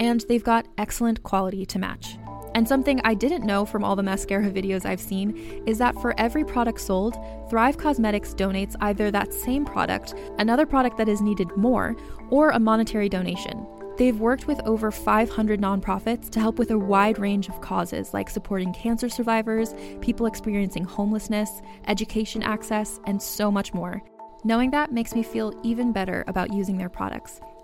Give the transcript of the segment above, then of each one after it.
and they've got excellent quality to match. And something I didn't know from all the mascara videos I've seen is that for every product sold, Thrive Causemetics donates either that same product, another product that is needed more, or a monetary donation. They've worked with over 500 nonprofits to help with a wide range of causes like supporting cancer survivors, people experiencing homelessness, education access, and so much more. Knowing that makes me feel even better about using their products.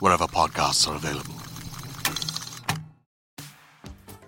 wherever podcasts are available.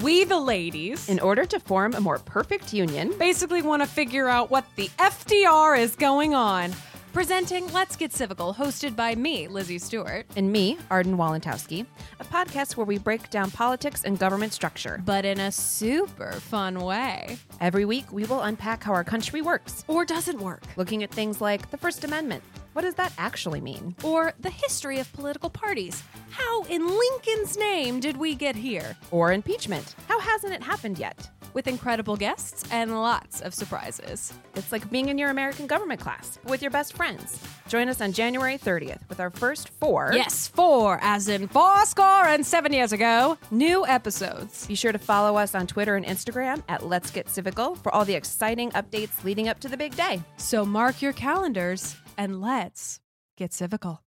We, the ladies, In order to form a more perfect union, basically want to figure out what the FDR is going on. Presenting Let's Get Civical, hosted by me, Lizzie Stewart. and me, Arden Walentowski, a podcast where we break down politics and government structure. But in a super fun way. Every week, we will unpack how our country works, Or doesn't work. looking at things like the First Amendment. What does that actually mean? Or the history of political parties. How in Lincoln's name did we get here? Or impeachment. How hasn't it happened yet? With incredible guests and lots of surprises. It's like being in your American government class with your best friends. Join us on January 30th with our first four. Yes, four, as in four score and seven years ago, new episodes. Be sure to follow us on Twitter and Instagram at Let's Get Civical for all the exciting updates leading up to the big day. So mark your calendars and let's get civical.